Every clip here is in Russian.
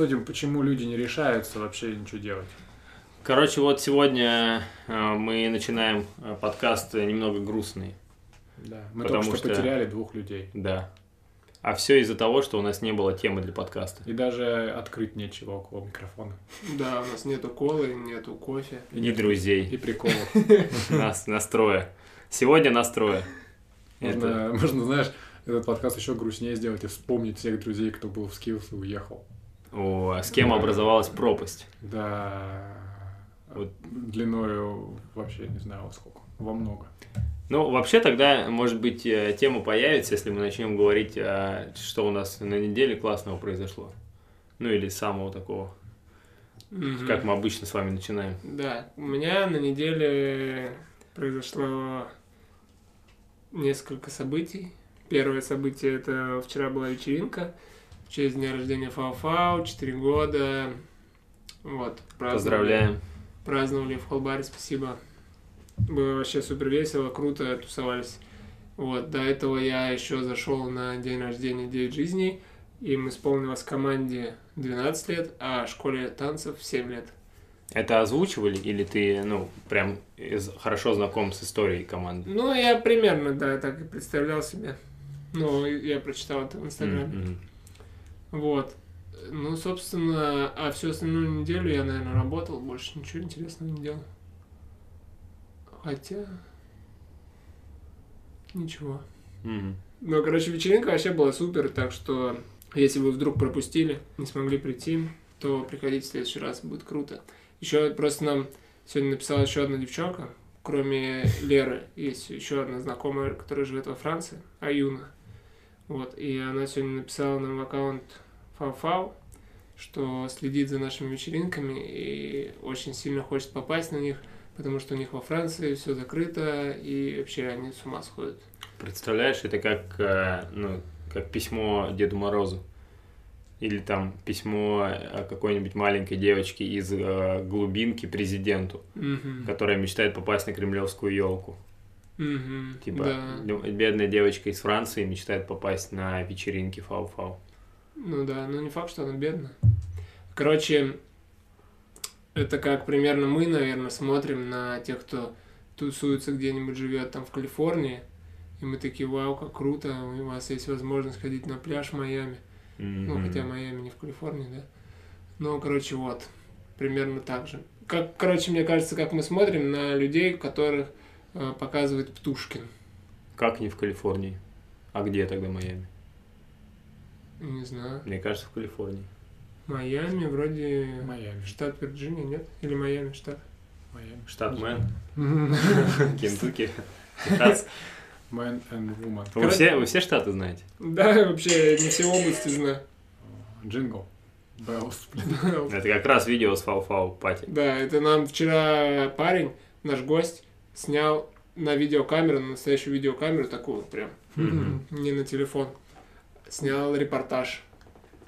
обсудим, почему люди не решаются вообще ничего делать. Короче, вот сегодня э, мы начинаем э, подкаст немного грустный. Да, мы Потому только что, что- потеряли двух людей. Да. А все из-за того, что у нас не было темы для подкаста. И даже открыть нечего около микрофона. Да, у нас нету колы, нету кофе. И нет- друзей. И приколов. Нас настроя. Сегодня настроя. Можно, знаешь, этот подкаст еще грустнее сделать и вспомнить всех друзей, кто был в Skills и уехал. О, с кем образовалась пропасть. Да, Вот. длиною вообще не знаю во сколько, во много. Ну, вообще тогда, может быть, э, тема появится, если мы начнем говорить, а, что у нас на неделе классного произошло. Ну, или самого такого, Мгм. как мы обычно с вами начинаем. Да, у меня на неделе произошло несколько событий. Первое событие это вчера была вечеринка в честь дня рождения Фау-Фау, 4 года. Вот, праздновали- Поздравляем. праздновали в холбаре, спасибо. Было вообще супер весело, круто, тусовались. Вот, до этого я еще зашел на день рождения 9 жизней, им исполнилось команде 12 лет, а школе танцев 7 лет. Это озвучивали или ты, ну, прям из- хорошо знаком с историей команды? Ну, я примерно, да, так и представлял себе. Ну, я прочитал это в Инстаграме. М-м. Вот. Ну, собственно, а всю остальную неделю я, наверное, работал, больше ничего интересного не делал. Хотя... Ничего. Мгм. Ну, короче, вечеринка вообще была супер, так что если вы вдруг пропустили, не смогли прийти, то приходите в следующий раз, будет круто. Еще просто нам сегодня написала еще одна девчонка, кроме Леры, есть еще одна знакомая, которая живет во Франции, Аюна. Вот, и она сегодня написала нам в аккаунт Фау-Фау, что следит за нашими вечеринками и очень сильно хочет попасть на них, потому что у них во Франции все закрыто, и вообще они с ума сходят. Представляешь, это как, э, ну, как письмо Деду Морозу. Или там письмо э, какой-нибудь маленькой девочки из э, глубинки президенту, Мгм. которая мечтает попасть на кремлевскую елку. Мгм. Типа, Да. бедная девочка из Франции мечтает попасть на вечеринки фау-фау. Ну да, но не факт, что она бедная. Короче, это как примерно мы, наверное, смотрим на тех, кто тусуется где-нибудь, живет там в Калифорнии, и мы такие, вау, как круто, у вас есть возможность ходить на пляж в Майами. Ну, Мгм. хотя Майами не в Калифорнии, да. Ну, короче, вот, примерно так же. Как, короче, мне кажется, как мы смотрим на людей, которых показывает Птушкин. Как не в Калифорнии? А где тогда Майами? Не знаю. Мне кажется, в Калифорнии. Майами вроде Майами. штат Вирджиния, нет? Или Майами штат? Майами. Штат Мэн. Кентукки. Man and woman. Вы все, вы все штаты знаете? Да, вообще не все области знаю. Jingle. Bells. Это как раз видео с фау-фау party. Да, это нам вчера парень, наш гость, снял на видеокамеру, на настоящую видеокамеру, такую прям, Мгм. не на телефон. Снял репортаж.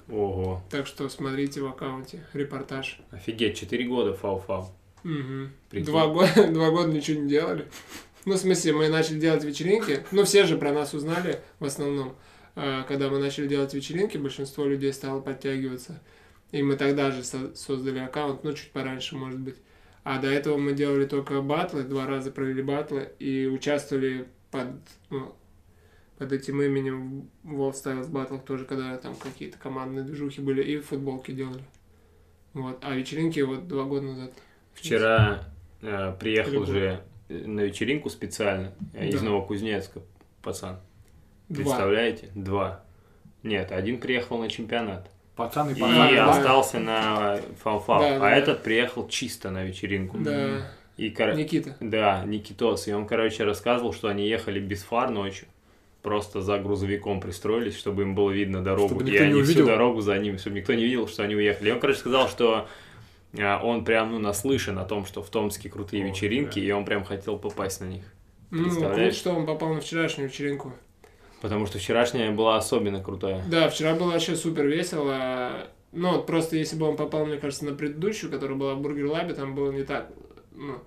Ого. Так что смотрите в аккаунте репортаж. Офигеть, 4 года фау-фау. Прикинь. Два года, два года ничего не делали. Ну, в смысле, мы начали делать вечеринки. Ну, все же про нас узнали в основном. А, Когда мы начали делать вечеринки, большинство людей стало подтягиваться. И мы тогда же со- создали аккаунт, ну, чуть пораньше, может быть. А до этого мы делали только батлы, два раза провели батлы и участвовали под, ну, под этим именем в World Styles Battle тоже, когда там какие-то командные движухи были, и футболки делали. Вот. А вечеринки вот два года назад. Вчера э, приехал же на вечеринку специально э, из Да. Новокузнецка пацан. Два. Представляете? Два. Нет, один приехал на чемпионат. Пацан и И пацан. да. остался на фау-фау. Да, а да, этот приехал чисто на вечеринку. Да. И, кор- Никита. Да, Никитос. И он, короче, рассказывал, что они ехали без фар ночью. Просто за грузовиком пристроились, чтобы им было видно дорогу. Чтобы и они всю увидел. дорогу за ними, чтобы никто не видел, что они уехали. И он, короче, сказал, что а, он прям, ну, наслышан о том, что в Томске крутые О, вечеринки, да. и он прям хотел попасть на них. Ну, круто, что он попал на вчерашнюю вечеринку. Потому что вчерашняя была особенно крутая. Да, вчера было вообще супер весело. Ну, вот просто если бы он попал, мне кажется, на предыдущую, которая была в Бургер Лабе, там было не так ну,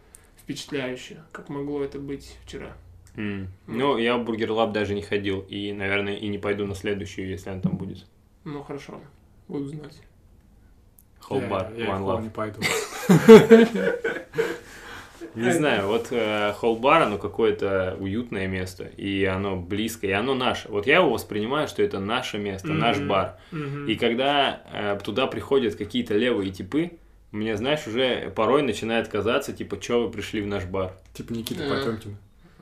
впечатляюще, как могло это быть вчера. М. Ну, я в Бургер Лаб даже не ходил, и, наверное, и не пойду на следующую, если она там будет. Ну, хорошо, буду знать. Холл-бар, Я, я One Love. не пойду. Не знаю, вот э, холл-бар, оно какое-то уютное место, и оно близко, и оно наше. Вот я его воспринимаю, что это наше место, наш бар. И когда э, туда приходят какие-то левые типы, мне, знаешь, уже порой начинает казаться, типа, что вы пришли в наш бар. Типа Никита Да.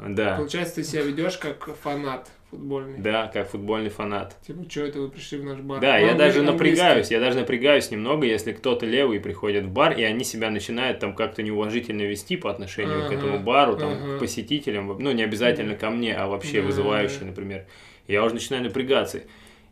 Да, Получается, ты себя ведешь как фанат футбольный. да, как футбольный фанат. Типа, что это вы пришли в наш бар? Да, Ну, я даже английский. напрягаюсь, я даже напрягаюсь немного, если кто-то левый приходит в бар, и они себя начинают там как-то неуважительно вести по отношению к Ага, этому бару, там, ага. к посетителям, ну, не обязательно ко мне, а вообще Да, вызывающие, да. например. Я уже начинаю напрягаться.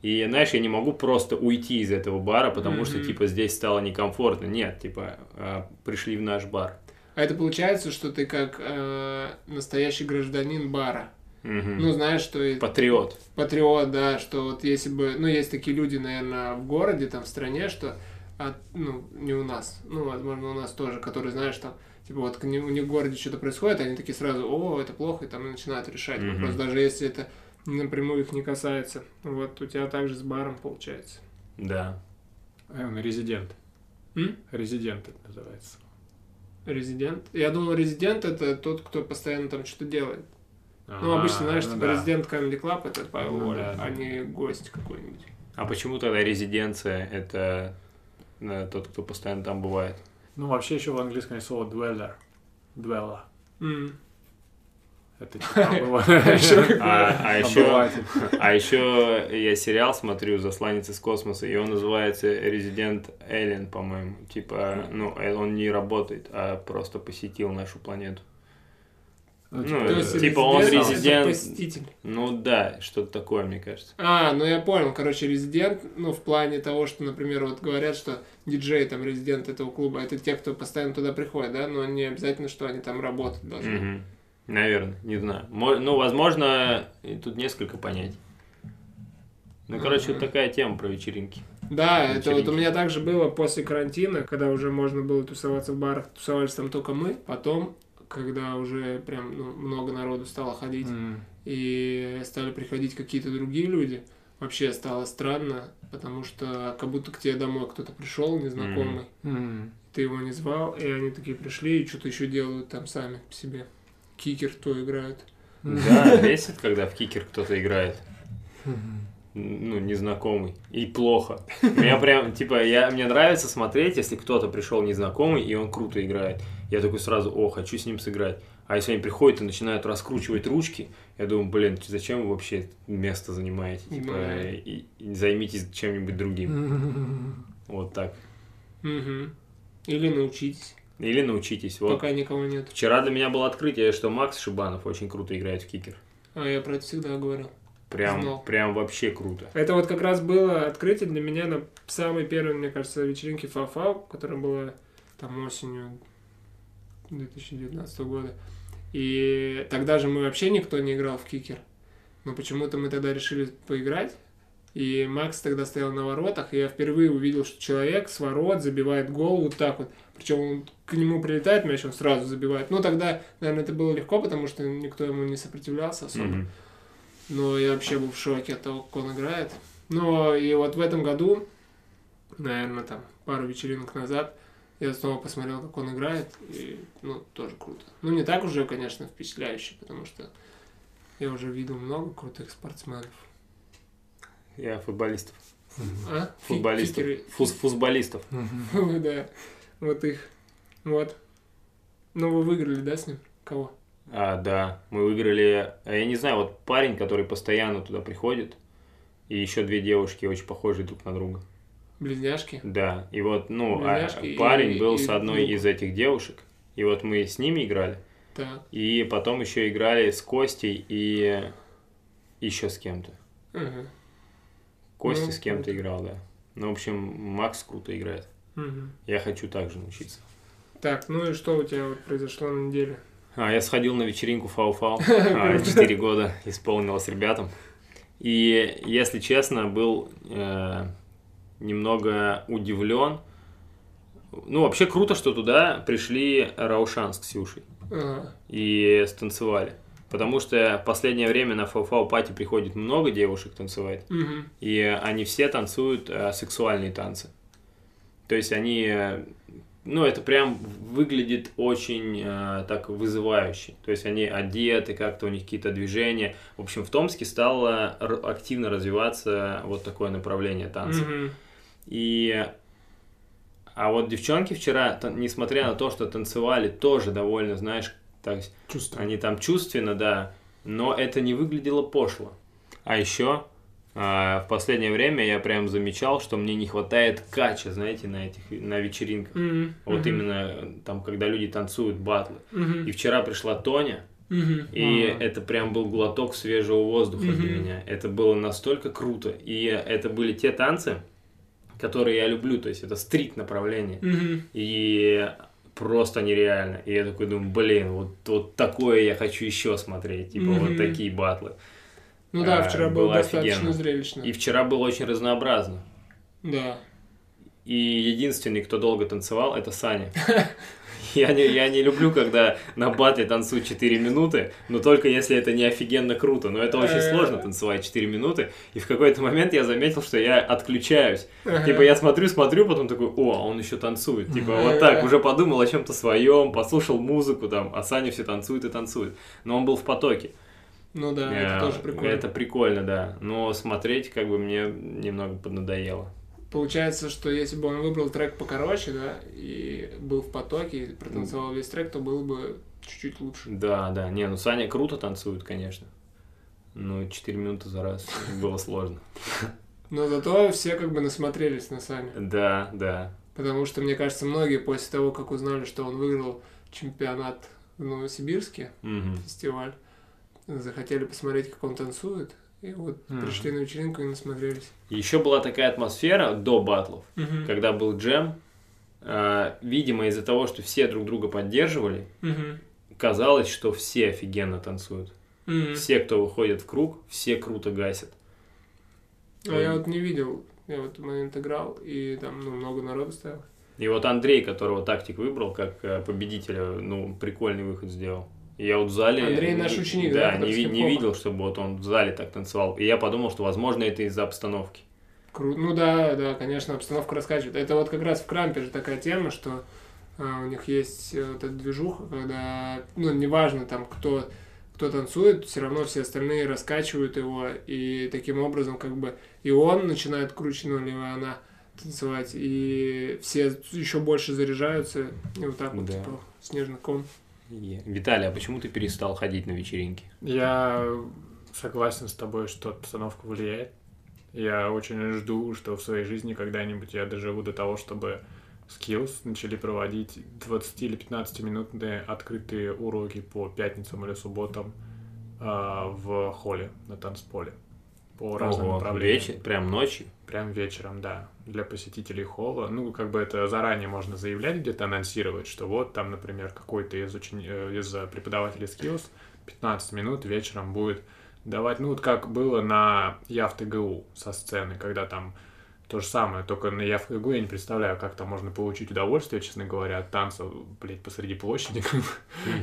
И, знаешь, я не могу просто уйти из этого бара, потому что, Мгм. типа, здесь стало некомфортно. Нет, типа, а, пришли в наш бар. А это получается, что ты как э, настоящий гражданин бара. Мгм. Ну, знаешь, что и Патриот. патриот, да, что вот если бы... Ну, есть такие люди, наверное, в городе, там, в стране, что... от- ну, не у нас, ну, возможно, у нас тоже, которые, знаешь, там, типа, вот у них в городе что-то происходит, они такие сразу, о, это плохо, и там и начинают решать Мгм. вопрос, даже если это напрямую их не касается. Вот у тебя также с баром получается. Да. А он резидент. М? Резидент это называется. Резидент? Я думал, резидент это тот, кто постоянно там что-то делает. Ну, А, обычно, знаешь, ну типа да. резидент Comedy Club это Павел Ну Воля, да, да. а не гость какой-нибудь. А почему тогда резиденция – это э, тот, кто постоянно там бывает? Ну, вообще еще в английском есть слово dweller. Dweller. М. Это типа. А, а еще, Обыватель. а еще я сериал смотрю «Засланец из космоса», и он называется «Резидент Эллен», по-моему. Типа, ну, э, он не работает, а просто посетил нашу планету. Ну, Ну, То есть типа он резидент посетитель. Ну да, что-то такое, мне кажется. А, ну я понял, короче, резидент, ну, в плане того, что, например, вот говорят, что диджей, там, резидент этого клуба, это те, кто постоянно туда приходит, да, но не обязательно, что они там работать должны. Наверное, не знаю. Мо- Ну, возможно, и тут несколько понятий. Ну, короче, вот такая тема про вечеринки. Да, это вот Вечеринки. у меня также было после карантина, когда уже можно было тусоваться в барах, тусовались там только мы, потом, когда уже прям ну, много народу стало ходить, М. и стали приходить какие-то другие люди, вообще стало странно, потому что как будто к тебе домой кто-то пришел незнакомый, М. ты его не звал, и они такие пришли и что-то еще делают там сами по себе. Кикер то играют. Да, бесит, когда в кикер кто-то играет. Ну, незнакомый. И плохо. Меня прям, типа, я, мне нравится смотреть, если кто-то пришел незнакомый, и он круто играет. Я такой сразу, о, хочу с ним сыграть. А если они приходят и начинают раскручивать ручки, я думаю, блин, зачем вы вообще место занимаете? Типа, Да. и, и займитесь чем-нибудь другим. Вот так. Мгм. Или научитесь, Или научитесь. Вот. пока никого нет. Вчера для меня было открытие, что Макс Шибанов очень круто играет в кикер. А я про это всегда говорил. Прям, Знал. прям вообще круто. Это вот как раз было открытие для меня на самой первой, мне кажется, вечеринке Фафау, которая была там осенью 2019 года. И тогда же мы вообще никто не играл в кикер. Но почему-то мы тогда решили поиграть. И Макс тогда стоял на воротах, и я впервые увидел, что человек с ворот забивает гол вот так вот. Причем он, к нему прилетает мяч, он сразу забивает. Ну, тогда, наверное, это было легко, потому что никто ему не сопротивлялся особо. Мгм. Но я вообще был в шоке от того, как он играет. Но и вот в этом году, наверное, там пару вечеринок назад, я снова посмотрел, как он играет, и, ну, тоже круто. Ну, не так уже, конечно, впечатляюще, потому что я уже видел много крутых спортсменов. Я футболистов. А? Футболистов. кикеры. Фуз- футболистов. Фу, Да, вот их. Вот. Ну, вы выиграли, да, с ним? Кого? А, да, мы выиграли. а Я не знаю, вот парень, который постоянно туда приходит, и еще две девушки очень похожие друг на друга. Близняшки? Да, и вот, ну, а Близняшки и- парень был и с одной друг. из этих девушек, и вот мы с ними играли, Так. и потом еще играли с Костей и еще с кем-то. Ага. Костя Ну, с кем-то круто. играл, да. Ну, в общем, Макс круто играет. Мгм. Я хочу также научиться. Так, ну и что у тебя вот произошло на неделе? А, я сходил на вечеринку Фау-Фау. А, Четыре года исполнилось ребятам. И, если честно, был э, немного удивлен. Ну, вообще круто, что туда пришли Раушан с Ксюшей Ага. и станцевали. Потому что в последнее время на фау пати приходит много девушек танцевать, Мгм. и они все танцуют э, сексуальные танцы. То есть они, э, ну, это прям выглядит очень э, так вызывающе. То есть они одеты, как-то у них какие-то движения. В общем, в Томске стало активно развиваться вот такое направление танца. Мгм. И а вот девчонки вчера, несмотря на то, что танцевали, тоже довольно, знаешь, так, Чувствую. они там чувственно, да, но это не выглядело пошло. А еще а, в последнее время я прям замечал, что мне не хватает кача, знаете, на этих на вечеринках. Мгм. Вот Мгм. именно там, когда люди танцуют батлы. Мгм. И вчера пришла Тоня, Мгм. и Ага. это прям был глоток свежего воздуха для Мгм. меня. Это было настолько круто. И это были те танцы, которые я люблю. То есть это стрит направление. Мгм. И просто нереально. И я такой думаю, блин, вот, вот такое я хочу еще смотреть. Типа вот Мгм. такие батлы. Ну да, А, вчера было было достаточно офигенно. зрелищно. И вчера было очень разнообразно. Да. И единственный, кто долго танцевал, это Саня. Я не, я не люблю, когда на батле танцуют 4 минуты, но только если это не офигенно круто. Но это очень Э. сложно танцевать 4 минуты. И в какой-то момент я заметил, что я отключаюсь. Ага. Типа я смотрю, смотрю, потом такой, о, а он еще танцует. Типа вот так, уже подумал о чем-то своем, послушал музыку там, а Саня все танцует и танцует. Но он был в потоке. Ну да, Э, это тоже прикольно. Это прикольно, да. Но смотреть как бы мне немного поднадоело. Получается, что если бы он выбрал трек покороче, да, и был в потоке, и протанцевал весь трек, то было бы чуть-чуть лучше. Да, да. Не, ну Саня круто танцует, конечно. Но 4 минуты за раз было сложно. Но зато все как бы насмотрелись на Саню. Да, да. Потому что, мне кажется, многие после того, как узнали, что он выиграл чемпионат в Новосибирске, фестиваль, захотели посмотреть, как он танцует. И вот Мгм. пришли на вечеринку и насмотрелись. Еще была такая атмосфера до батлов, Мгм. когда был джем. а, Видимо, из-за того, что все друг друга поддерживали, Мгм. казалось, что все офигенно танцуют. Мгм. Все, кто выходит в круг, все круто гасят. А я вот не видел. Я вот в момент играл, и там ну, много народу стояло. И вот Андрей, которого тактик выбрал как э, победителя, ну, прикольный выход сделал. И я вот в зале... Андрей наш ученик, да? да, не, ви- не видел, чтобы вот он в зале так танцевал. И я подумал, что, возможно, это из-за обстановки. Круто. Ну да, да, конечно, обстановка раскачивает. Это вот как раз в Крампе же такая тема, что а, у них есть э, вот эта движуха, когда, ну, неважно там, кто, кто танцует, все равно все остальные раскачивают его, и таким образом как бы и он начинает круче, ну, или она танцевать, и все еще больше заряжаются, и вот так вот, Да. типа, снежный ком. Виталий, а почему ты перестал ходить на вечеринки? Я согласен с тобой, что обстановка влияет. Я очень жду, что в своей жизни когда-нибудь я доживу до того, чтобы Skills начали проводить 20 или 15 минутные открытые уроки по пятницам или субботам а, в холле на танцполе по разным Ого, направлениям. вечер, прям ночью? Прям вечером, да, для посетителей холла. Ну, как бы это заранее можно заявлять, где-то анонсировать, что вот там, например, какой-то из, учени... э, из э, преподавателей skills 15 минут вечером будет давать, ну, вот как было на ЯВТГУ со сцены, когда там то же самое, только на ЯВТГУ я не представляю, как там можно получить удовольствие, честно говоря, от танца, блядь, посреди площади, бы.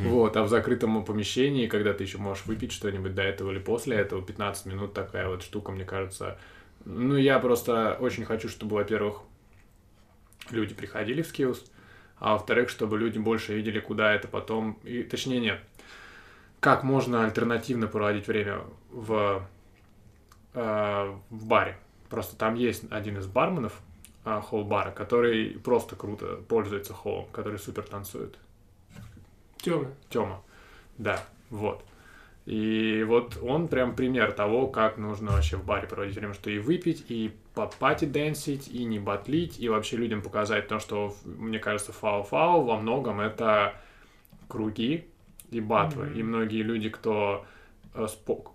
Вот, а в закрытом помещении, когда ты еще можешь выпить что-нибудь до этого или после этого, 15 минут такая вот штука, мне кажется. Ну, я просто очень хочу, чтобы, во-первых, люди приходили в Skills, а во-вторых, чтобы люди больше видели, куда это потом... И, точнее, нет. Как можно альтернативно проводить время в, э, в баре. Просто там есть один из барменов э, холл-бара, который просто круто пользуется холлом, который супер танцует. Тёма. Тёма. Да, вот. И вот он прям пример того, как нужно вообще в баре проводить время, что и выпить, и пати дэнсить, и не батлить, и вообще людям показать то, что, мне кажется, фау-фау во многом это круги и батлы. Мгм. И многие люди, кто э,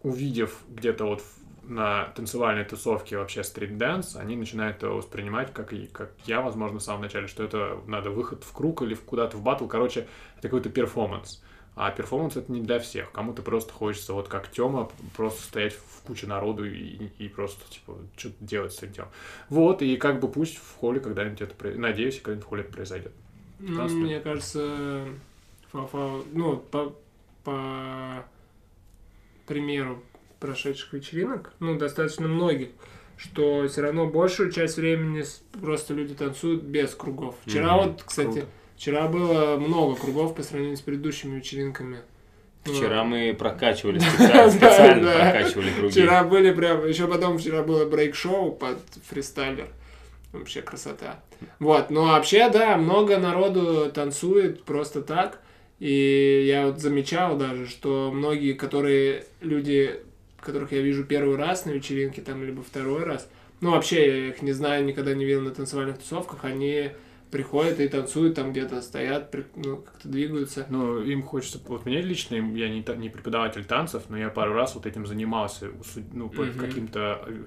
увидев где-то вот на танцевальной тусовке вообще street dance, они начинают это воспринимать, как и как я, возможно, в самом начале, что это надо выход в круг или куда-то в батл. Короче, это какой-то перформанс. А перформанс это не для всех. Кому-то просто хочется, вот как Тёма, просто стоять в куче народу и, и просто, типа, что-то делать с этим. Вот, и как бы пусть в холле когда-нибудь это... Надеюсь, когда-нибудь в холле это произойдет. Ну, мне кажется, фау-фау, ну, по, по примеру прошедших вечеринок, ну, достаточно многих, что все равно большую часть времени просто люди танцуют без кругов. Вчера Мгм, вот, кстати, круто. вчера было много кругов по сравнению с предыдущими вечеринками. Ну, Вчера мы прокачивали специально, прокачивали круги. Вчера были прям, еще потом вчера было брейк-шоу под фристайлер. Вообще красота. Вот, но вообще, да, много народу танцует просто так. И я вот замечал даже, что многие, которые люди, которых я вижу первый раз на вечеринке, там, либо второй раз, ну, вообще, я их не знаю, никогда не видел на танцевальных тусовках, они приходят и танцуют, там где-то стоят, ну, как-то двигаются. Ну, им хочется... Вот мне лично, я не, не преподаватель танцев, но я пару раз вот этим занимался, ну, под Мгм. каким-то э,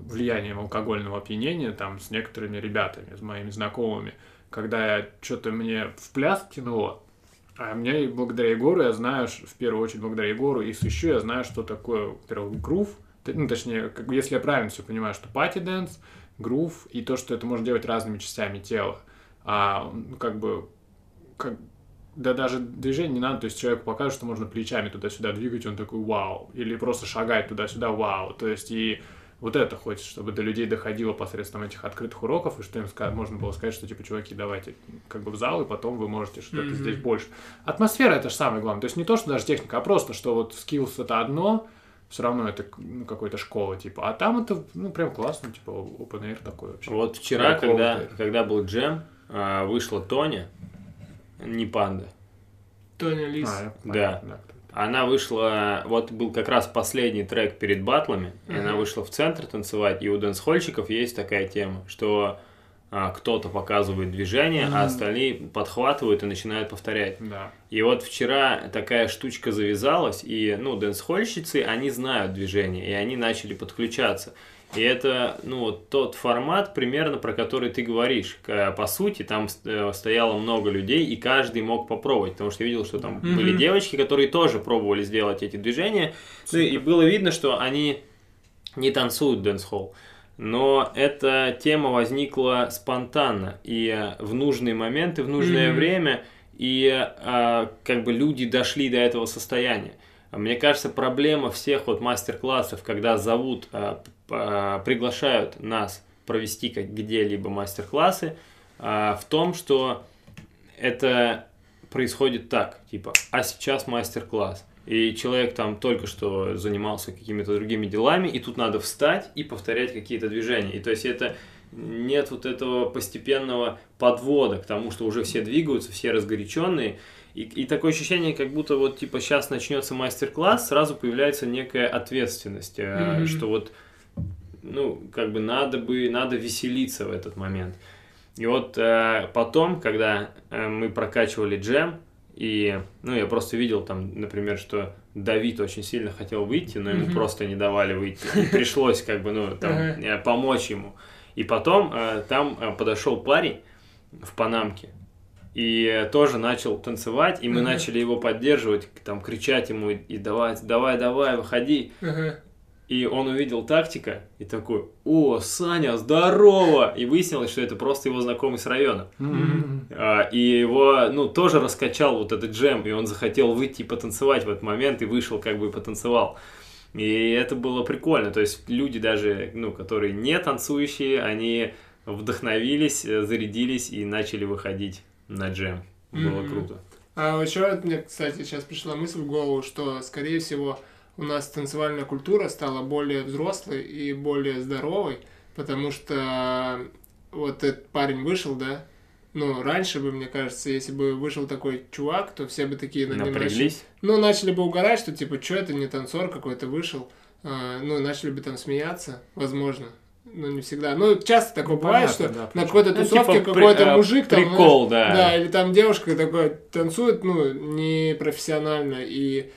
влиянием алкогольного опьянения, там, с некоторыми ребятами, с моими знакомыми, когда я что-то мне в пляс тянуло, а мне благодаря Егору я знаю, в первую очередь благодаря Егору, и еще я знаю, что такое, во-первых, грув, ну, точнее, как, если я правильно все понимаю, что party dance, groove, и то, что это можно делать разными частями тела, а, ну, как бы, как, да даже движение не надо, то есть человеку покажут, что можно плечами туда-сюда двигать, он такой вау, или просто шагать туда-сюда вау, то есть и вот это хочется, чтобы до людей доходило посредством этих открытых уроков, и что им можно было сказать, что типа, чуваки, давайте как бы в зал, и потом вы можете что-то Мгм. здесь больше. Атмосфера это же самое главное, то есть не то, что даже техника, а просто, что вот skills это одно, все равно это ну, какая-то школа, типа, а там это, ну, прям классно, типа, open air такой вообще. Вот вчера, Прикол, когда, да. когда был джем, а, вышла Тоня, не панда. Тоня Лис. А, я- Да. Она вышла, вот был как раз последний трек перед батлами, и Мгм. она вышла в центр танцевать, и у дэнс-хольщиков есть такая тема, что а, кто-то показывает движение, а остальные подхватывают и начинают повторять. Да. И вот вчера такая штучка завязалась, и, ну, дэнс-хольщицы, они знают движение, и они начали подключаться. И это, ну, вот тот формат примерно, про который ты говоришь. По сути, там э, стояло много людей, и каждый мог попробовать, потому что я видел, что там Мгм. были девочки, которые тоже пробовали сделать эти движения, Ну, и было видно, что они не танцуют дэнс-холл. Но эта тема возникла спонтанно и э, в нужные моменты, в нужное Мгм. время, и а, как бы люди дошли до этого состояния. Мне кажется, проблема всех вот мастер-классов, когда зовут, а, приглашают нас провести как где-либо мастер-классы, а, в том, что это происходит так, типа, а сейчас мастер-класс. И человек там только что занимался какими-то другими делами, и тут надо встать и повторять какие-то движения. И то есть это нет вот этого постепенного подвода к тому, что уже все двигаются, все разгоряченные. И, и такое ощущение, как будто вот типа сейчас начнется мастер-класс, сразу появляется некая ответственность, Мгм. что вот ну, как бы надо бы, надо веселиться в этот момент. И вот э, потом, когда э, мы прокачивали джем, и, ну, я просто видел там, например, что Давид очень сильно хотел выйти, но ему Мгм. просто не давали выйти. И пришлось, как бы, ну, там, э, помочь ему. И потом э, там э, подошел парень в Панамке, и э, тоже начал танцевать, и мы Мгм. начали его поддерживать, там, кричать ему, и давай, давай, давай, выходи. Ага. И он увидел тактика и такой, о, Саня, здорово! И выяснилось, что это просто его знакомый с района. Мгм. А, И его, ну, тоже раскачал вот этот джем, и он захотел выйти и потанцевать в этот момент, и вышел как бы и потанцевал. И это было прикольно, то есть люди даже, ну, которые не танцующие, они вдохновились, э, зарядились и начали выходить на джем. Было Мгм. круто. А еще мне, кстати, сейчас пришла мысль в голову, что, скорее всего, у нас танцевальная культура стала более взрослой и более здоровой, потому что вот этот парень вышел, да, ну, раньше бы, мне кажется, если бы вышел такой чувак, то все бы такие над ним начали, Напряглись. ну, начали бы угорать, что, типа, что это не танцор какой-то вышел, А, ну, начали бы там смеяться, возможно, ну, не всегда. Ну, часто такое Ну, бывает, понятно, что да, на какой-то Ну, тусовке типа, при- какой-то э, мужик там, Прикол, знаешь, да. да, или там девушка такой танцует, ну, не профессионально и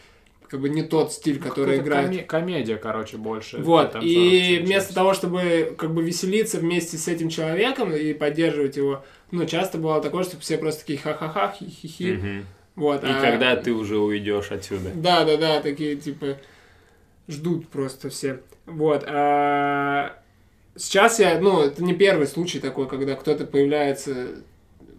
как бы не тот стиль, который Какая-то играет. коме- комедия, короче, больше. Вот, и вместо того, чтобы как бы веселиться вместе с этим человеком и поддерживать его, ну, часто бывало такое, что все просто такие ха-ха-ха, хи-хи-хи. Мгм. Вот, И а- когда ты уже уйдешь отсюда. Да, да, да, такие типа ждут просто все. Вот. А сейчас я, ну, это не первый случай такой, когда кто-то появляется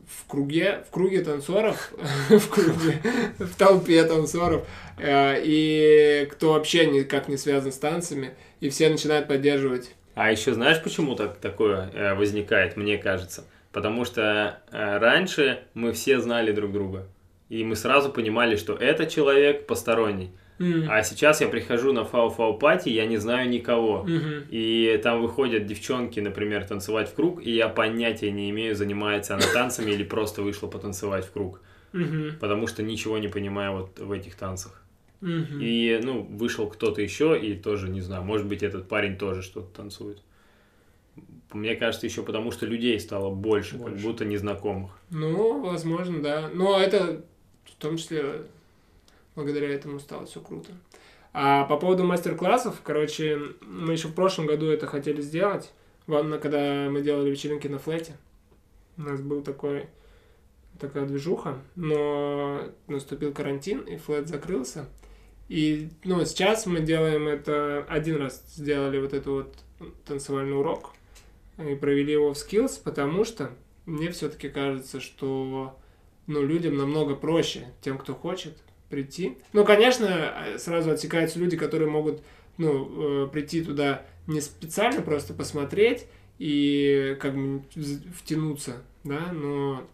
в круге, в круге танцоров, в круге, в толпе танцоров, э, и кто вообще никак не связан с танцами, и все начинают поддерживать. А еще знаешь, почему так такое э, возникает, мне кажется? Потому что э, раньше мы все знали друг друга. И мы сразу понимали, что это человек посторонний. М. А сейчас я прихожу на фау-фау пати, я не знаю никого. Мгм. И там выходят девчонки, например, танцевать в круг, и я понятия не имею, занимается она танцами или просто вышла потанцевать в круг. Мгм. Потому что ничего не понимаю вот в этих танцах. Мгм. И, ну, вышел кто-то еще, и тоже, не знаю, может быть, этот парень тоже что-то танцует. Мне кажется, еще потому, что людей стало больше, как Больше. будто незнакомых. Ну, возможно, да. Но это в том числе благодаря этому стало все круто. А по поводу мастер-классов, короче, мы еще в прошлом году это хотели сделать, Ладно, когда мы делали вечеринки на флете. У нас был такой такая движуха, но наступил карантин, и флет закрылся. И, ну, сейчас мы делаем это... Один раз сделали вот этот вот танцевальный урок и провели его в Skills, потому что мне все-таки кажется, что ну, людям намного проще, тем, кто хочет прийти. Ну, конечно, сразу отсекаются люди, которые могут ну, э, прийти туда не специально просто посмотреть и как бы втянуться, да, но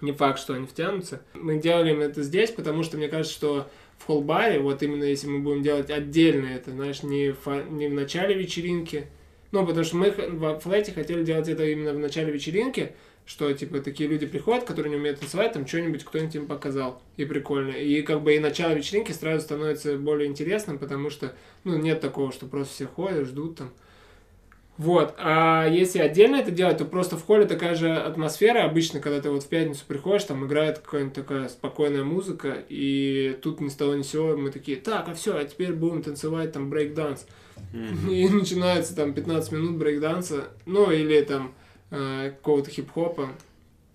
не факт, что они втянутся. Мы делаем это здесь, потому что мне кажется, что в холл-баре, вот именно если мы будем делать отдельно это, знаешь, не, фа- не в начале вечеринки, ну, потому что мы в флете хотели делать это именно в начале вечеринки, что, типа, такие люди приходят, которые не умеют танцевать, там что-нибудь кто-нибудь им показал, и прикольно. И как бы и начало вечеринки сразу становится более интересным, потому что, ну, нет такого, что просто все ходят, ждут там. Вот, а если отдельно это делать, то просто в холле такая же атмосфера обычно, когда ты вот в пятницу приходишь, там играет какая-нибудь такая спокойная музыка, и тут ни с того ни с сего мы такие, так, а все, а теперь будем танцевать там брейк-данс. И начинается там 15 минут брейк-данса, ну или там э, какого-то хип-хопа,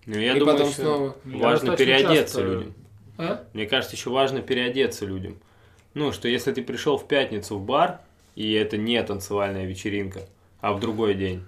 Ну, я и думаю, потом еще снова. Важно переодеться часто- людям. А? Мне кажется, еще важно переодеться людям. Ну, что если ты пришел в пятницу в бар, и это не танцевальная вечеринка, а в другой день,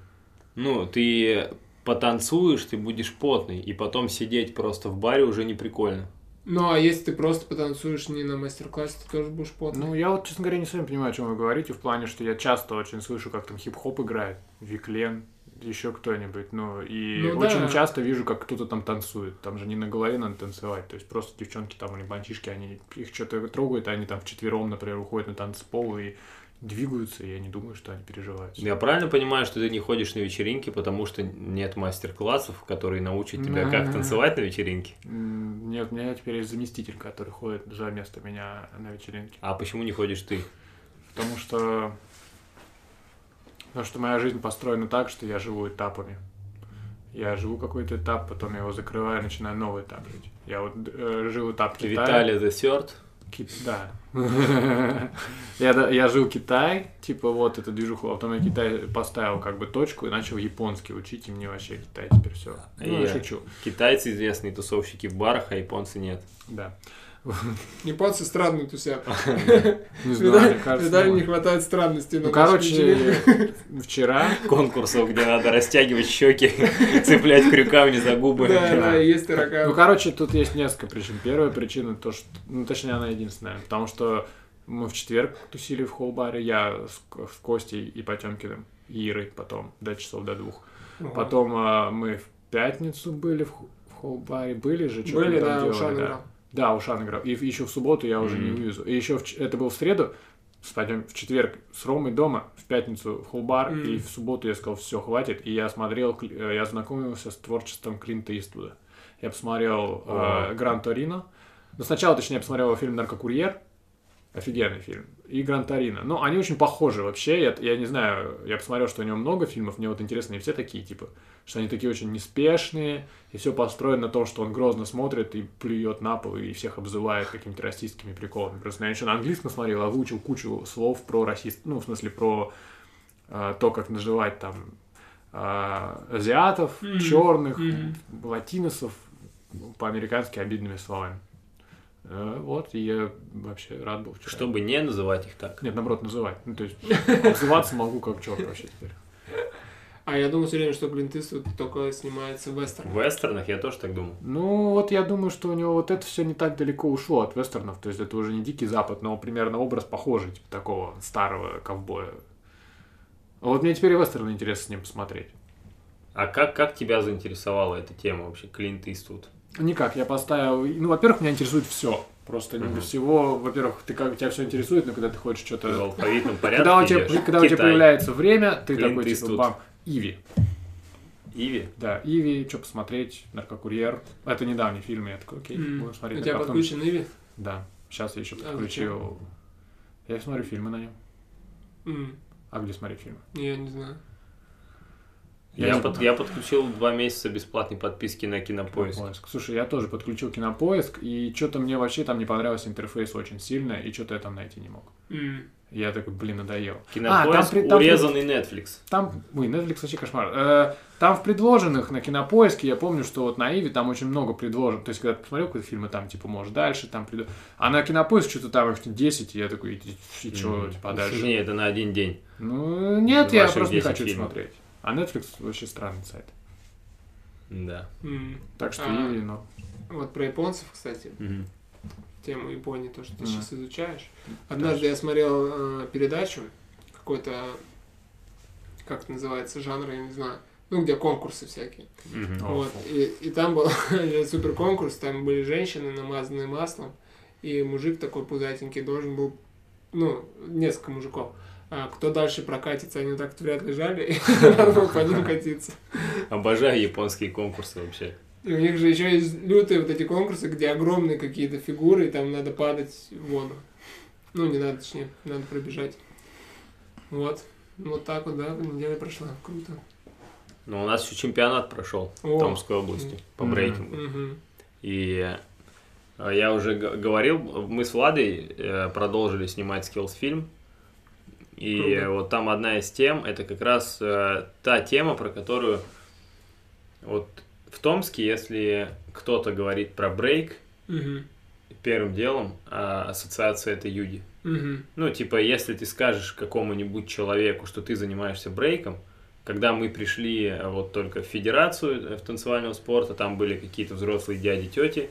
ну, ты потанцуешь, ты будешь потный, и потом сидеть просто в баре уже не прикольно. Ну, а если ты просто потанцуешь не на мастер-классе, ты тоже будешь потный. Ну, я вот, честно говоря, не совсем понимаю, о чем вы говорите, в плане, что я часто очень слышу, как там хип-хоп играет, Виклен, еще кто-нибудь, ну, и Ну очень да. часто вижу, как кто-то там танцует, там же не на голове надо танцевать, то есть просто девчонки там или мальчишки, они их что-то трогают, а они там вчетвером, например, уходят на танцпол и двигаются, и я не думаю, что они переживают. Я правильно понимаю, что ты не ходишь на вечеринки, потому что нет мастер-классов, которые научат тебя, как Да. танцевать на вечеринке? Нет, у меня теперь есть заместитель, который ходит за место меня на вечеринке. А почему не ходишь ты? Потому что... Потому что моя жизнь построена так, что я живу этапами. Я живу какой-то этап, потом я его закрываю, начинаю новый этап жить. Я вот э, жил этап Китая. Виталий the Third? Ки- Да. я, я жил Китай, типа вот эту движуху, а потом я Китай поставил как бы точку и начал японский учить, и мне вообще Китай теперь все. Ну, я Я- шучу. Китайцы известные тусовщики в барах, а японцы нет. Да. Японцы странные тусят. Не знаю, Виталий кажется, Виталию ну, не хватает странностей. Ну, короче, вчера Конкурсов, где надо растягивать щеки, цеплять крюками за губы. Да, да, есть такая. Ну, короче, тут есть несколько причин. Первая причина то, что... Ну, точнее, она единственная. Потому что мы в четверг тусили в холл-баре, я с, Ко- с Костей и Потемкиным, и Ирой потом, до часов до двух. Потом а, мы в пятницу были в, холл-баре, были же, что Были, там да, делали, да. Да, Ушан играл. И еще в субботу я уже не Мгм. вывезу. И еще в это был в среду, с Потем- в четверг с Ромой дома, в пятницу в холл-бар, Мгм. и в субботу я сказал, все, хватит. И я смотрел, э, я знакомился с творчеством Клинта Иствуда. Я посмотрел О. э, Гран Торино. Ну, сначала, точнее, я посмотрел фильм «Наркокурьер». Офигенный фильм. И Гран Торино. Ну, они очень похожи вообще. Я, я не знаю, я посмотрел, что у него много фильмов. Мне вот интересно, они все такие, типа, что они такие очень неспешные, и все построено на том, что он грозно смотрит и плюет на пол, и всех обзывает какими-то расистскими приколами. Просто я еще на английском смотрел, выучил кучу слов про расист, ну, в смысле, про э, то, как называть там э, азиатов, Мгм. черных, Мгм. латиносов по-американски обидными словами. Э, Вот, и я вообще рад был вчера. Чтобы не называть их так. Нет, наоборот, называть. Ну, то есть, обзываться могу как черт вообще теперь. А я думал все время, что Клинт Иствуд только снимается в В вестернах. вестернах я тоже так думал. Ну, вот я думаю, что у него вот это все не так далеко ушло от вестернов. То есть это уже не Дикий Запад, но примерно образ похожий, типа такого старого ковбоя. А вот мне теперь и вестерн интересно с ним посмотреть. А как, как тебя заинтересовала эта тема вообще, Клинт Иствуд? Никак, я поставил... Ну, во-первых, меня интересует все. Просто не Мгм. всего, во-первых, ты как тебя все интересует, но когда ты хочешь Ты в что-то... алфавитном порядке Когда у, тебя, идешь? когда у тебя появляется время, ты Клинт такой, типа, бам, Иви. Иви? Да, Иви, что посмотреть, Наркокурьер. Это недавний фильм, я такой, окей, М. будем У смотреть. тебя А потом- подключен Иви? Да, сейчас я еще А подключил... Я смотрю фильмы на нем. М, А где смотреть фильмы? Я не знаю. Я Я, под- я подключил два месяца бесплатной подписки на Кинопоиск. Кинопоиск. Слушай, я тоже подключил кинопоиск, и что-то мне вообще там не понравился интерфейс очень сильно, и что-то я там найти не мог. М, Я такой, блин, надоел. Кинопоиск А, там при- там урезанный Netflix. Там, ой, Netflix вообще кошмар. Э, там в предложенных на кинопоиске, я помню, что вот на Иви там очень много предложен. То есть, когда ты посмотрел какой-то фильм, и там, типа, можешь дальше, там приду. А на кинопоиск что-то там их 10, и я такой, и, и что, М. типа, дальше? Не, это на один день. Ну, нет, я просто не 10 хочу фильмов. смотреть. А Netflix вообще странный сайт. Да. м. Так что А. Иви, ну, Вот про японцев, кстати, Мгм. тему Японии, то, что ты Мгм. сейчас изучаешь. Однажды я смотрел э, передачу, какой-то, как это называется, жанр, я не знаю, ну, где конкурсы всякие. О, Вот, фу. и, и там был супер конкурс, там были женщины, намазанные маслом, и мужик такой пузатенький должен был, ну, несколько мужиков. А кто дальше прокатится, они вот так вряд ли жали, и надо по ним катиться. Обожаю японские конкурсы вообще. И у них же еще есть лютые вот эти конкурсы, где огромные какие-то фигуры, и там надо падать в воду. Ну, не надо, точнее, надо пробежать. Вот. Вот так вот, да, неделя прошла. Круто. Но у нас еще чемпионат прошел О. в Томской области по брейкингу. Мгм. И э, я уже говорил, мы с Владой э, продолжили снимать skills фильм. И Круто. вот там одна из тем, это как раз э, та тема, про которую вот в Томске, если кто-то говорит про брейк, Мгм. первым делом а, ассоциация это юди. Мгм. Ну, типа, если ты скажешь какому-нибудь человеку, что ты занимаешься брейком, когда мы пришли э, вот только в федерацию э, в танцевального спорта, там были какие-то взрослые дяди, тети,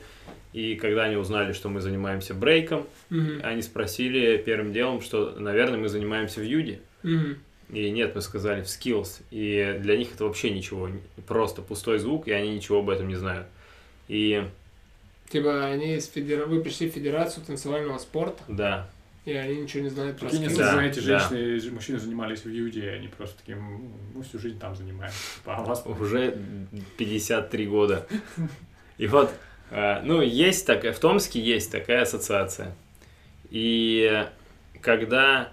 и когда они узнали, что мы занимаемся брейком, Мгм. они спросили первым делом, что, наверное, мы занимаемся в юде. Мгм. И нет, мы сказали в skills. И для них это вообще ничего, просто пустой звук, и они ничего об этом не знают. И Типа они из федера... вы пришли в Федерацию танцевального спорта, да, и они ничего не знают про скилл. Да, да. женщины и мужчины занимались в Юде, и они просто такие, «М, мы всю жизнь там занимаемся. Типа, А вас уже 53 года. И вот, э, ну, есть такая, в Томске есть такая ассоциация. И когда,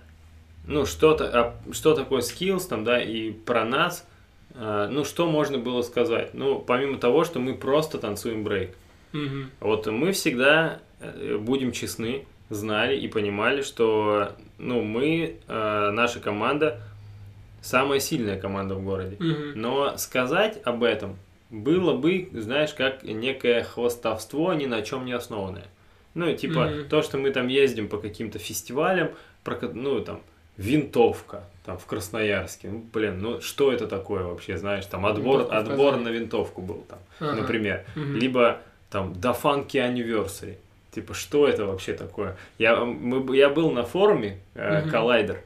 ну, что-то, а что такое skills там, да, и про нас, э, ну, что можно было сказать? Ну, помимо того, что мы просто танцуем брейк. Мгм. Вот мы всегда, э, будем честны, знали и понимали, что, ну, мы, э, наша команда, самая сильная команда в городе. Мгм. Но сказать об этом было бы, знаешь, как некое хвостовство, ни на чем не основанное. Ну, типа, Мгм. то, что мы там ездим по каким-то фестивалям, про ну, там, винтовка, там, в Красноярске. Ну, блин, ну, что это такое вообще, знаешь, там, отбор, Винтовка отбор на винтовку был там, Ага. например. Мгм. Либо, там, до Funky Anniversary. Типа, что это вообще такое? Я, мы, я был на форуме э. Collider,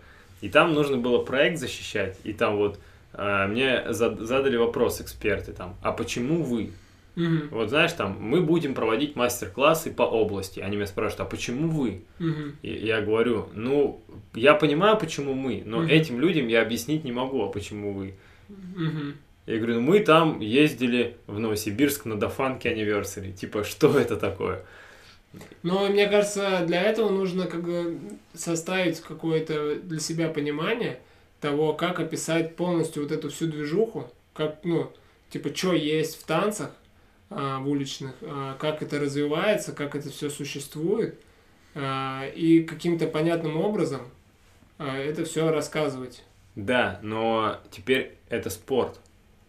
и там нужно было проект защищать, и там вот э, мне зад- задали вопрос эксперты там, а почему вы? Мгм. Вот знаешь, там, мы будем проводить мастер-классы по области. Они меня спрашивают, а почему вы? Мгм. И я говорю, ну, я понимаю, почему мы, но Мгм. этим людям я объяснить не могу, а почему вы. Мгм. Я говорю, ну мы там ездили в Новосибирск на Дофанке Anniversary. Типа, что это такое? Но мне кажется, для этого нужно как бы составить какое-то для себя понимание того, как описать полностью вот эту всю движуху, как, ну, типа, что есть в танцах а, в уличных, а, как это развивается, как это все существует, а, и каким-то понятным образом а, это все рассказывать. Да, но теперь это спорт.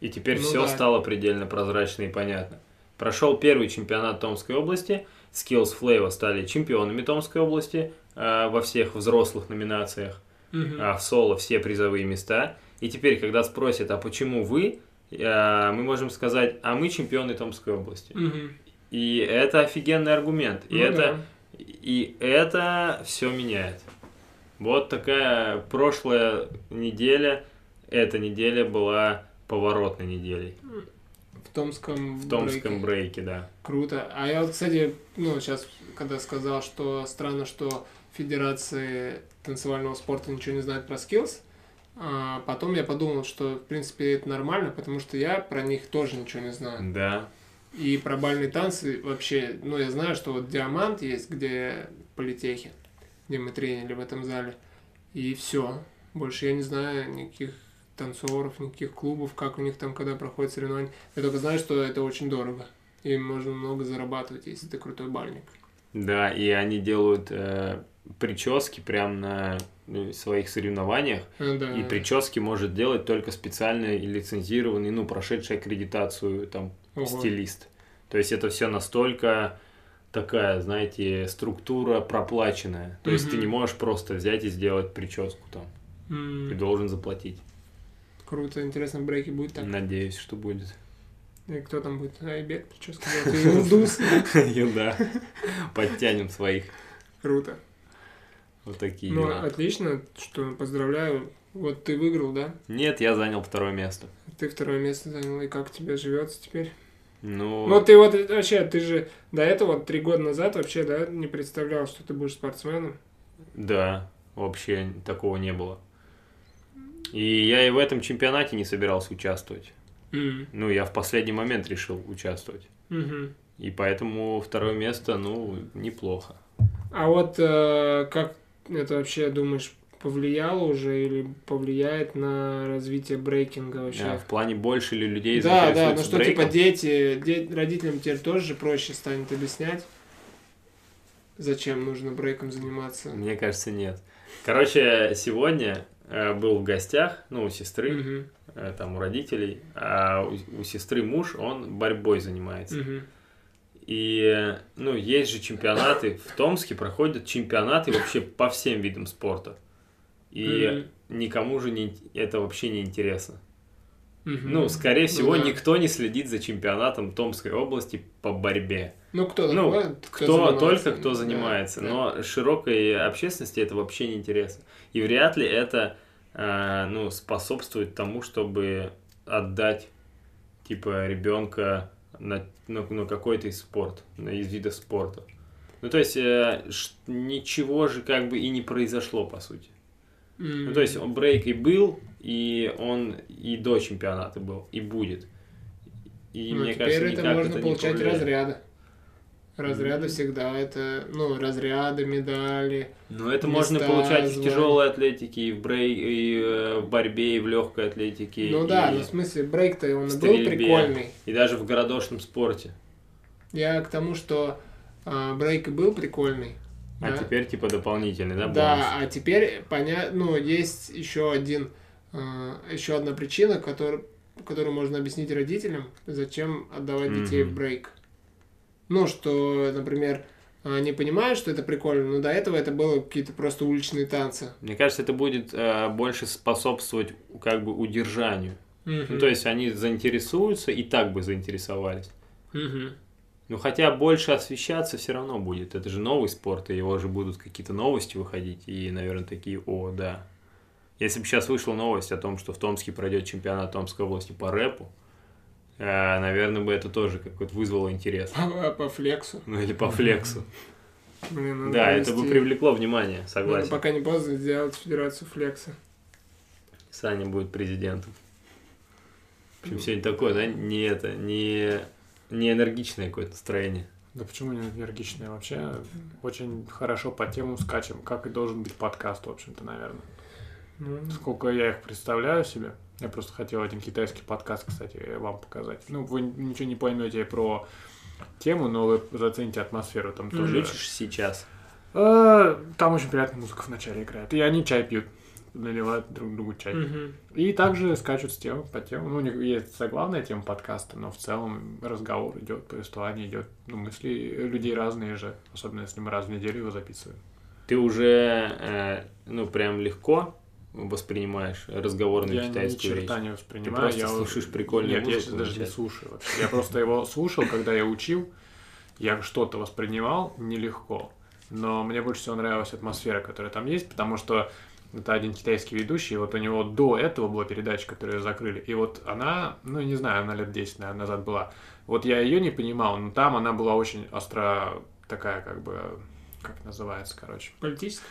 И теперь Ну все да. стало предельно прозрачно и понятно. Прошел первый чемпионат Томской области. Skills Flavor стали чемпионами Томской области э, во всех взрослых номинациях. Мгм. А в соло все призовые места. И теперь, когда спросят, а почему вы, э, мы можем сказать, а мы чемпионы Томской области. Мгм. И это офигенный аргумент. И Ну это да. и это все меняет. Вот такая прошлая неделя эта неделя была поворотной неделей. В Томском В Томском брейке. брейке, да. Круто. А я вот, кстати, ну, сейчас, когда сказал, что странно, что Федерации танцевального спорта ничего не знает про скиллс, а потом я подумал, что, в принципе, это нормально, потому что я про них тоже ничего не знаю. Да. И про бальные танцы вообще, ну, я знаю, что вот Диамант есть, где политехи, где мы тренили в этом зале. И все. Больше я не знаю никаких танцоров, никаких клубов, как у них там, когда проходят соревнования. Я только знаю, что это очень дорого. И можно много зарабатывать, если ты крутой бальник. Да, и они делают э, прически прямо на ну, своих соревнованиях. А, да. И прически может делать только специально и лицензированный, ну, прошедший аккредитацию там Ого. стилист. То есть это все настолько такая, знаете, структура проплаченная. То есть ты не можешь просто взять и сделать прическу там. М, Ты должен заплатить. Круто, интересно, в брейке будет так. Надеюсь, что будет. И кто там будет? Айбек, прическа делает? Или Илдус? Да. Подтянем своих. Круто. Вот такие Ну, дела. отлично, что поздравляю. Вот ты выиграл, да? Нет, я занял второе место. Ты второе место занял, и как тебе живется теперь? Ну, Ну, ты вот вообще, ты же до этого, три года назад вообще, да, не представлял, что ты будешь спортсменом. да, вообще такого не было. И я и в этом чемпионате не собирался участвовать. М, Ну, я в последний момент решил участвовать. мгм. И поэтому второе место, ну, неплохо. А вот э, как это вообще, думаешь, повлияло уже или повлияет на развитие брейкинга вообще? А, в плане больше ли людей Да, да, ну что брейком? типа дети, де- родителям теперь тоже проще станет объяснять, зачем нужно брейком заниматься. Мне кажется, нет. Короче, сегодня был в гостях, ну, у сестры, э, там, у родителей, а у, у сестры муж, он борьбой занимается. мгм. И, э, ну, есть же чемпионаты, в Томске проходят чемпионаты вообще по всем видам спорта. И никому же не, это вообще не интересно. Мгм. Ну, скорее всего, да. никто не следит за чемпионатом Томской области по борьбе. Ну, кто Ну, такой? Кто, занимается? только кто Да, занимается, да. но широкой общественности это вообще не интересно. И вряд ли это э, ну, способствует тому, чтобы отдать типа ребенка на, на, на какой-то из спорт, на из вида спорта. Ну, то есть, э, ш- ничего же как бы и не произошло, по сути. М. Ну, то есть, он брейк и был, и он и до чемпионата был, и будет. И Ну, мне теперь кажется, это можно это получать разряды. Разряды всегда это, ну, разряды, медали. Ну, это места, можно получать и в звания. тяжелой атлетике, и в, брей... и э, в борьбе, и в легкой атлетике. ну да, ну в смысле, брейк-то он и был стрельбе. прикольный. и даже в городошном спорте. Я к тому, что а, брейк и был прикольный. А да. теперь типа дополнительный, да, Да, бонус? а теперь понятно, ну, есть еще один, а, еще одна причина, которую, которую можно объяснить родителям, зачем отдавать детей в Мгм. брейк. Ну, что, например, они понимают, что это прикольно, но до этого это было какие-то просто уличные танцы. Мне кажется, это будет э, больше способствовать как бы удержанию. Ну, то есть они заинтересуются и так бы заинтересовались. Мгм. Ну, хотя больше освещаться все равно будет. Это же новый спорт, и его же будут какие-то новости выходить. И, наверное, такие, о, да. Если бы сейчас вышла новость о том, что в Томске пройдет чемпионат Томской области по рэпу, э, наверное, бы это тоже как-то вызвало интерес. По, по флексу. Ну, или по флексу. Блин, надо Да, это бы привлекло внимание, надо согласен. пока не поздно сделать федерацию флекса. Саня будет президентом. В общем, сегодня такое, да, не это, не, не энергичное какое-то настроение. Да почему не энергичные? Вообще очень хорошо по темам скачем, как и должен быть подкаст, в общем-то, наверное. Ну, Сколько я их представляю себе. Я просто хотел один китайский подкаст, кстати, вам показать. Ну, вы ничего не поймете про тему, но вы зацените атмосферу. Там тоже... Включишь сейчас. Э, Там очень приятная музыка в начале играет. И они чай пьют, наливают друг другу чай. мгм. И также скачут с темы по тему. Ну, у них есть заглавная тема подкаста, но в целом разговор идет, повествование идет. Ну, мысли людей разные же, особенно если мы раз в неделю его записываем. Ты уже, э, ну, прям легко воспринимаешь разговорную я ни китайскую черта речь. не Ты воспринимаю. просто я... слушаешь прикольную Нет, я музыку. сейчас даже не слушаю вообще. Я просто его слушал, когда я учил. Я что-то воспринимал нелегко. Но мне больше всего нравилась атмосфера, которая там есть, потому что Это один китайский ведущий, вот у него до этого была передача, которую закрыли. И вот она, ну, не знаю, она лет 10, наверное, назад была. Вот я ее не понимал, но там она была очень остро такая, как бы, как называется, короче. Политическая?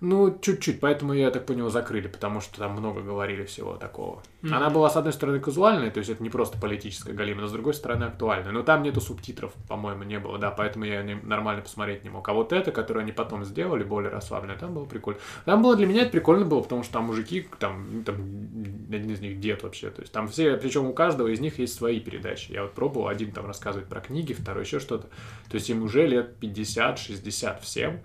Ну, чуть-чуть, поэтому ее, я так понял, закрыли, потому что там много говорили всего такого. Мгм. Она была, с одной стороны, казуальной, то есть это не просто политическая галима, но с другой стороны, актуальная. Но там нету субтитров, по-моему, не было, да, поэтому я не- нормально посмотреть не мог. А вот это, которое они потом сделали, более расслабленное, там было прикольно. Там было для меня это прикольно было, потому что там мужики, там, там один из них дед вообще, то есть там все, причем у каждого из них есть свои передачи. Я вот пробовал, один там рассказывает про книги, второй еще что-то. То есть им уже лет 50-60 всем. И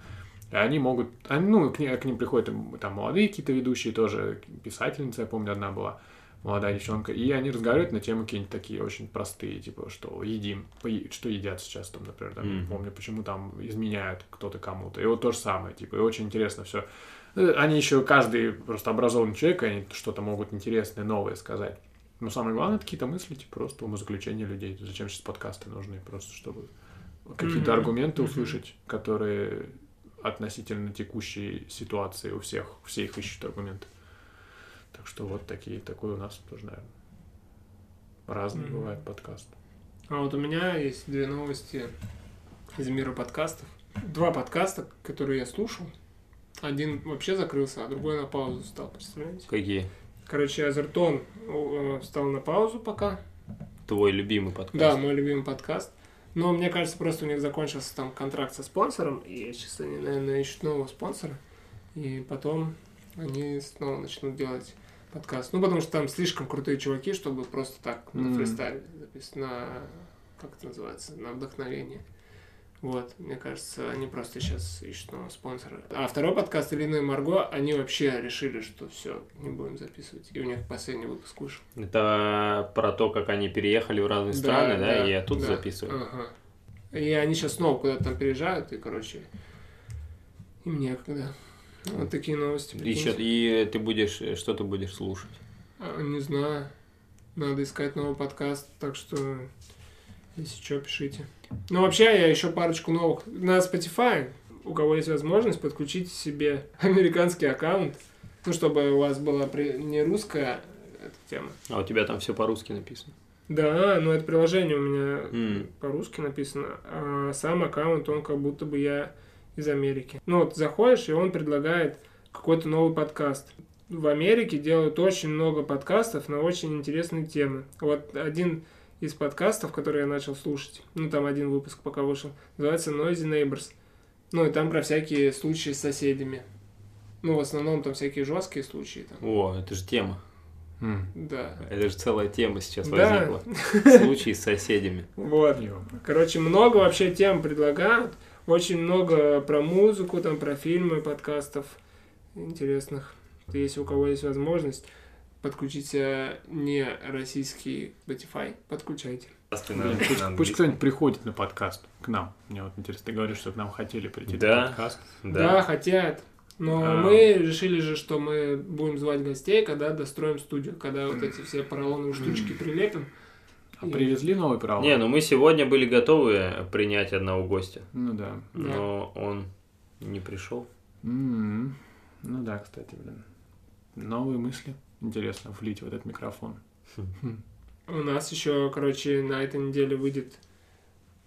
они могут, ну, к, ним- к ним приходят там, молодые какие-то ведущие тоже, писательница, я помню, одна была, молодая девчонка, и они разговаривают на темы какие-нибудь такие очень простые, типа, что едим, что едят сейчас, там, например, там, Мгм. помню, почему там изменяют кто-то кому-то, и вот то же самое, типа, и очень интересно все. Они еще, каждый просто образованный человек, они что-то могут интересное, новое сказать. Но самое главное, это какие-то мысли, типа, просто умозаключения людей. Зачем сейчас подкасты нужны? Просто чтобы какие-то Мгм. аргументы Мгм. услышать, которые относительно текущей ситуации у всех, все их ищут аргументы. Так что вот такие, такой у нас тоже, наверное, разный Мгм. бывает подкаст. А вот у меня есть две новости из мира подкастов. Два подкаста, которые я слушал. Один вообще закрылся, а другой на паузу стал, представляете? Какие? Короче, Азертон э, встал на паузу пока. Твой любимый подкаст. Да, мой любимый подкаст. Но мне кажется, просто у них закончился там контракт со спонсором, и сейчас они, наверное, ищут нового спонсора. И потом они снова начнут делать подкаст. Ну, потому что там слишком крутые чуваки, чтобы просто так на Мгм. фристайле на, как это называется, на вдохновение. Вот, мне кажется, они просто сейчас ищут нового спонсора. А второй подкаст Ирины и Марго, они вообще решили, что все, не будем записывать. И у них последний выпуск вышел. Это про то, как они переехали в разные страны, да, и оттуда да. записывают. Ага. И они сейчас снова куда-то там переезжают, и, короче, им некогда. Вот такие новости. Еще, прикиньте. и ты будешь, что ты будешь слушать? А, Не знаю. Надо искать новый подкаст, так что, если что, пишите. Ну, вообще, я еще парочку новых. На Spotify, у кого есть возможность, подключите себе американский аккаунт, ну, чтобы у вас была не русская эта тема. А у тебя там все по-русски написано. Да, но это приложение у меня М. по-русски написано, а сам аккаунт, он как будто бы я из Америки. Ну вот заходишь, и он предлагает какой-то новый подкаст. В Америке делают очень много подкастов на очень интересные темы. Вот один из подкастов, который я начал слушать, ну там один выпуск пока вышел, называется Noisy Neighbors. Ну и там про всякие случаи с соседями. Ну, в основном там всякие жесткие случаи. Там. О, это же тема. М. Да. Это же целая тема сейчас Да. возникла. Случаи с соседями. Вот. Короче, много вообще тем предлагают. Очень много про музыку, там, про фильмы, подкастов интересных. Если у кого есть возможность, подключите не российский Spotify, подключайте. Блин, пусть, пусть кто-нибудь приходит на подкаст к нам. Мне вот интересно, ты говоришь, что к нам хотели прийти Да. на подкаст. Да, Да. хотят. Но А. мы решили же, что мы будем звать гостей, когда достроим студию, когда вот эти все поролоновые штучки прилепим. А привезли новый право? Не, ну мы сегодня были готовы принять одного гостя, Ну да. но он не пришел. М. Ну да, кстати, блин. Новые мысли. Интересно влить в этот микрофон. У нас еще, короче, на этой неделе выйдет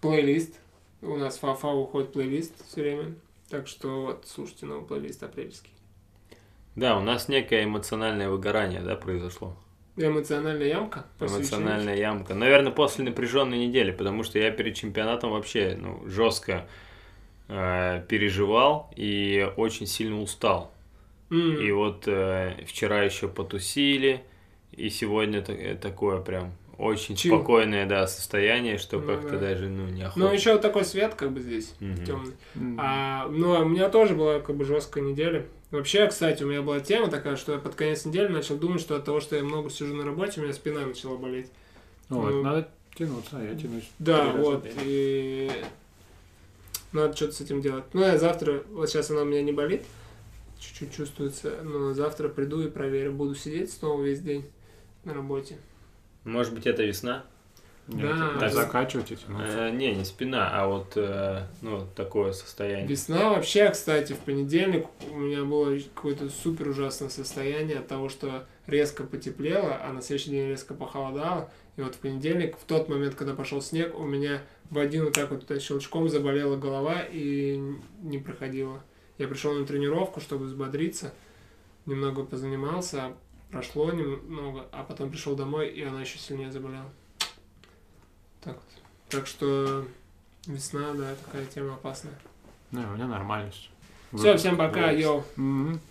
плейлист. У нас ФАФА уходит плейлист все время. Так что вот, слушайте новый плейлист апрельский. Да, у нас некое эмоциональное выгорание, да, произошло. Эмоциональная ямка. Эмоциональная ямка. Наверное, после напряженной недели, потому что я перед чемпионатом вообще ну, жестко э, переживал и очень сильно устал. М, И вот э, вчера еще потусили, и сегодня та- э, такое прям очень Чил. спокойное, да, состояние, что Ну как-то да. даже, ну, неохота. Ну, еще вот такой свет, как бы здесь, Мгм. темный. М. А, ну, а у меня тоже была как бы жесткая неделя. Вообще, кстати, у меня была тема такая, что я под конец недели начал думать, что от того, что я много сижу на работе, у меня спина начала болеть. Вот, ну, надо тянуться, а я тянусь. Да, вот. И надо что-то с этим делать. Ну, я завтра, вот сейчас она у меня не болит, чуть-чуть чувствуется, но завтра приду и проверю. Буду сидеть снова весь день на работе. Может быть, это весна? Нет, Да. не закачивать и тянуться. Э, Не, не спина, а вот э, ну, такое состояние. Весна вообще, кстати, в понедельник у меня было какое-то супер ужасное состояние от того, что резко потеплело, а на следующий день резко похолодало. И вот в понедельник, в тот момент, когда пошел снег, у меня в один вот так вот щелчком заболела голова и не проходила. Я пришел на тренировку, чтобы взбодриться, немного позанимался, прошло немного, а потом пришел домой, и она еще сильнее заболела. Так вот. Так что весна, да, такая тема опасная. Не, у меня нормально все. Все, всем пока, йоу. Мгм.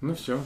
Ну все.